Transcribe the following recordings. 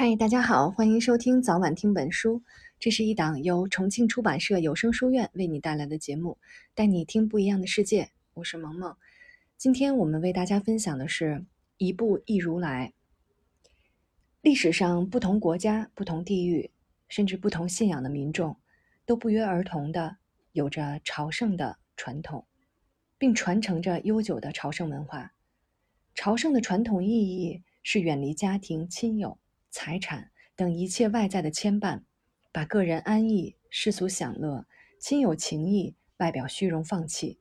嗨，大家好，欢迎收听早晚听本书。这是一档由重庆出版社有声书院为你带来的节目，带你听不一样的世界。我是萌萌。今天我们为大家分享的是一步一如来。历史上，不同国家、不同地域，甚至不同信仰的民众，都不约而同的有着朝圣的传统，并传承着悠久的朝圣文化。朝圣的传统意义是远离家庭、亲友。财产等一切外在的牵绊，把个人安逸、世俗享乐、亲友情谊、外表虚荣放弃，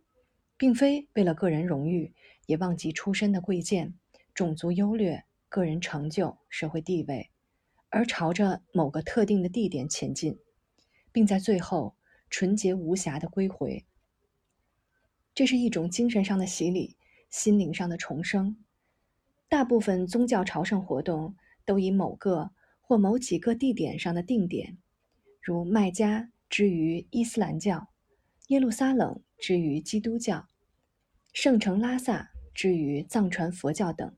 并非为了个人荣誉，也忘记出身的贵贱、种族优劣、个人成就、社会地位，而朝着某个特定的地点前进，并在最后纯洁无瑕的归回。这是一种精神上的洗礼，心灵上的重生。大部分宗教朝圣活动。都以某个或某几个地点上的定点，如麦加之于伊斯兰教，耶路撒冷之于基督教，圣城拉萨之于藏传佛教等，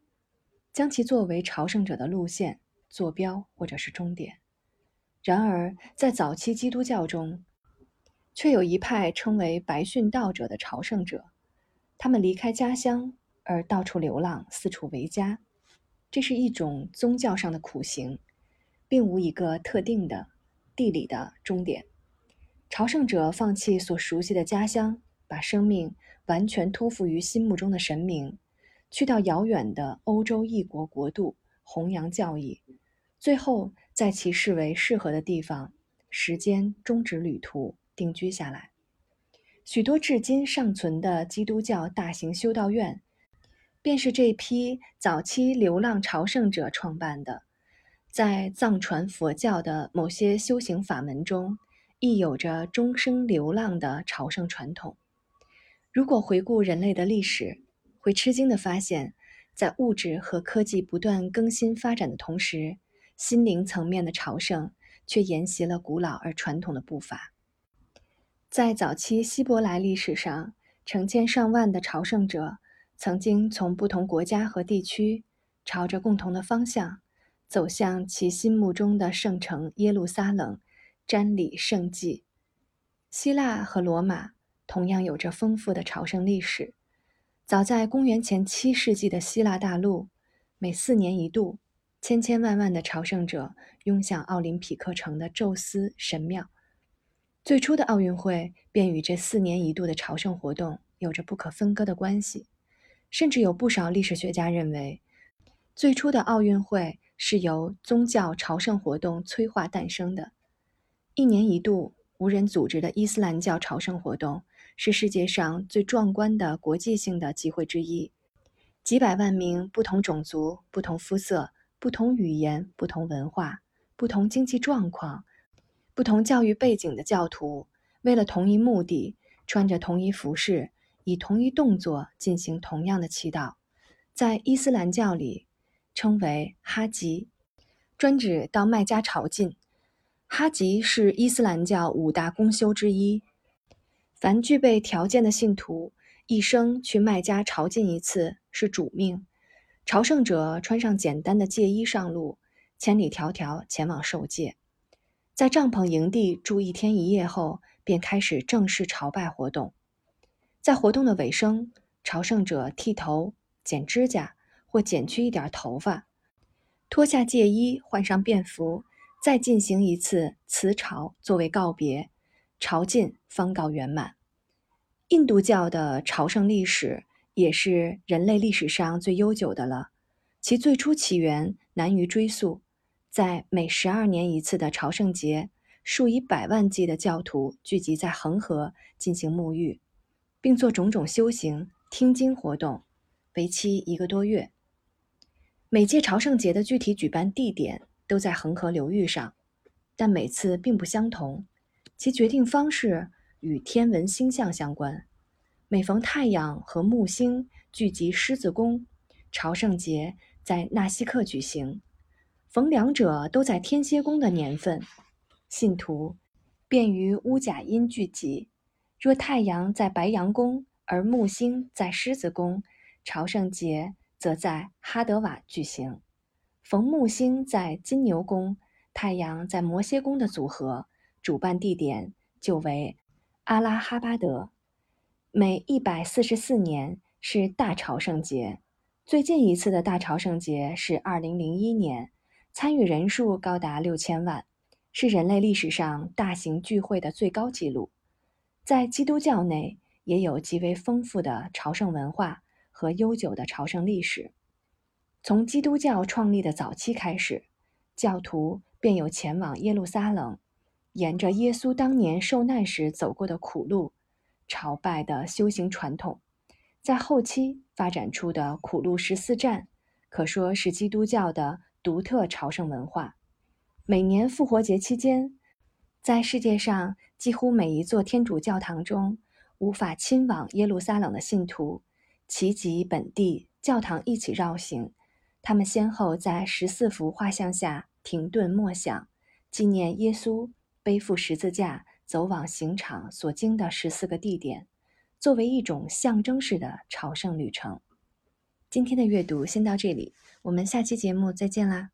将其作为朝圣者的路线、坐标或者是终点。然而，在早期基督教中，却有一派称为白殉道者的朝圣者，他们离开家乡而到处流浪，四处为家。这是一种宗教上的苦行，并无一个特定的地理的终点。朝圣者放弃所熟悉的家乡，把生命完全托付于心目中的神明，去到遥远的欧洲异国国度弘扬教义，最后在其视为适合的地方、时间终止旅途，定居下来。许多至今尚存的基督教大型修道院。便是这批早期流浪朝圣者创办的，在藏传佛教的某些修行法门中，亦有着终生流浪的朝圣传统。如果回顾人类的历史，会吃惊地发现，在物质和科技不断更新发展的同时，心灵层面的朝圣却沿袭了古老而传统的步伐。在早期希伯来历史上，成千上万的朝圣者。曾经从不同国家和地区，朝着共同的方向，走向其心目中的圣城耶路撒冷，瞻礼圣迹。希腊和罗马同样有着丰富的朝圣历史。早在公元前七世纪的希腊大陆，每四年一度，千千万万的朝圣者拥向奥林匹克城的宙斯神庙。最初的奥运会便与这四年一度的朝圣活动有着不可分割的关系。甚至有不少历史学家认为，最初的奥运会是由宗教朝圣活动催化诞生的。一年一度、无人组织的伊斯兰教朝圣活动，是世界上最壮观的国际性的集会之一。几百万名不同种族、不同肤色、不同语言、不同文化、不同经济状况、不同教育背景的教徒，为了同一目的，穿着同一服饰。以同一动作进行同样的祈祷，在伊斯兰教里称为哈吉，专指到麦加朝觐。哈吉是伊斯兰教五大公修之一，凡具备条件的信徒一生去麦加朝觐一次是主命。朝圣者穿上简单的戒衣上路，千里迢迢前往受戒，在帐篷营地住一天一夜后，便开始正式朝拜活动。在活动的尾声，朝圣者剃头、剪指甲或剪去一点头发，脱下戒衣，换上便服，再进行一次辞朝作为告别，朝觐方告圆满。印度教的朝圣历史也是人类历史上最悠久的了，其最初起源难于追溯。在每十二年一次的朝圣节，数以百万计的教徒聚集在恒河进行沐浴。并做种种修行、听经活动，为期一个多月。每届朝圣节的具体举办地点都在恒河流域上，但每次并不相同，其决定方式与天文星象相关。每逢太阳和木星聚集狮子宫，朝圣节在纳西克举行；逢两者都在天蝎宫的年份，信徒便于乌甲阴聚集。若太阳在白羊宫，而木星在狮子宫，朝圣节则在哈德瓦举行。逢木星在金牛宫，太阳在摩羯宫的组合，主办地点就为阿拉哈巴德。每一百四十四年是大朝圣节，最近一次的大朝圣节是二零零一年，参与人数高达六千万，是人类历史上大型聚会的最高纪录。在基督教内，也有极为丰富的朝圣文化和悠久的朝圣历史。从基督教创立的早期开始，教徒便有前往耶路撒冷，沿着耶稣当年受难时走过的苦路。朝拜的修行传统，在后期发展出的苦路十四站，可说是基督教的独特朝圣文化。每年复活节期间，在世界上几乎每一座天主教堂中，无法亲往耶路撒冷的信徒，齐集本地教堂一起绕行。他们先后在十四幅画像下停顿默想，纪念耶稣背负十字架。走往刑场所经的十四个地点，作为一种象征式的朝圣旅程。今天的阅读先到这里，我们下期节目再见啦。